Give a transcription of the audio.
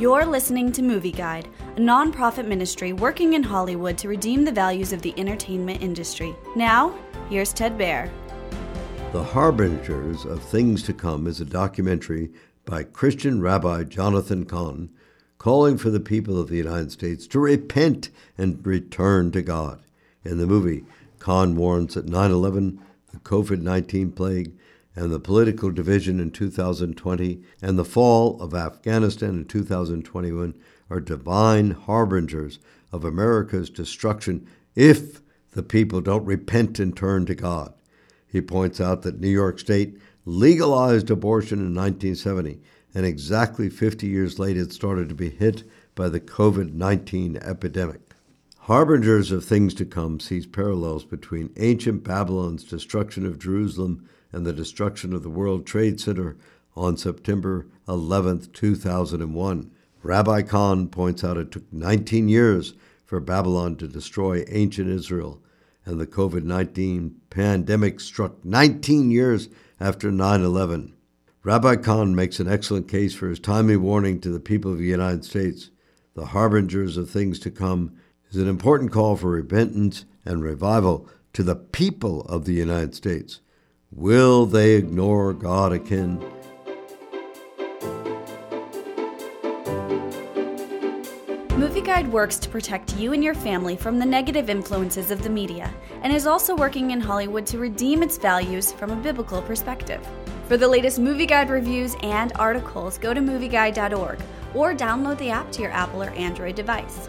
You're listening to Movie Guide, a nonprofit ministry working in Hollywood to redeem the values of the entertainment industry. Now, here's Ted Baehr. The Harbingers of Things to Come is a documentary by Christian Rabbi Jonathan Cahn calling for the people of the United States to repent and return to God. In the movie, Cahn warns that 9 11, the COVID 19 plague, and the political division in 2020 and the fall of Afghanistan in 2021 are divine harbingers of America's destruction if the people don't repent and turn to God. He points out that New York State legalized abortion in 1970 and exactly 50 years later it started to be hit by the COVID 19 epidemic. Harbingers of Things to Come sees parallels between ancient Babylon's destruction of Jerusalem and the destruction of the World Trade Center on September 11, 2001. Rabbi Cahn points out it took 19 years for Babylon to destroy ancient Israel, and the COVID 19 pandemic struck 19 years after 9 11. Rabbi Cahn makes an excellent case for his timely warning to the people of the United States. The harbingers of things to come is an important call for repentance and revival to the people of the United States. Will they ignore God again? Movie Guide works to protect you and your family from the negative influences of the media and is also working in Hollywood to redeem its values from a biblical perspective. For the latest Movie Guide reviews and articles, go to movieguide.org or download the app to your Apple or Android device.